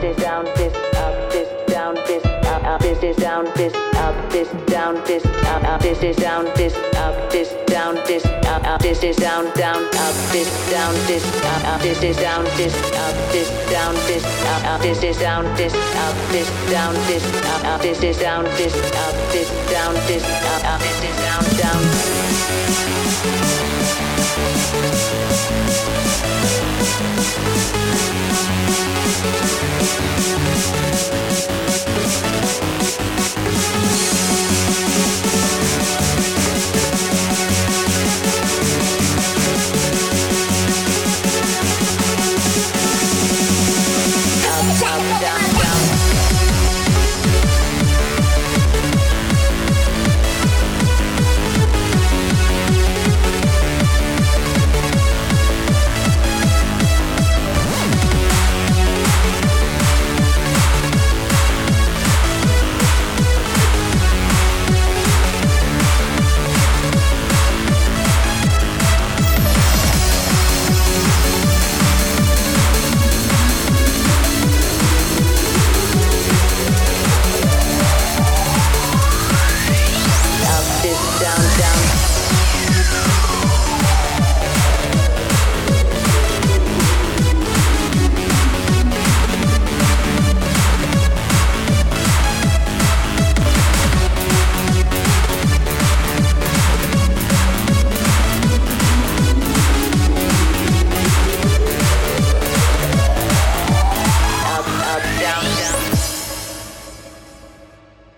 this down, this up, this down, this up, this is down, this up, this down, this up, this is down, this up, this down, this up, this is down, down, up, this down, this up, this is down, this up, this down, this up, this is down, this up, this down, this up, this is down, this up, this down, this up. Thank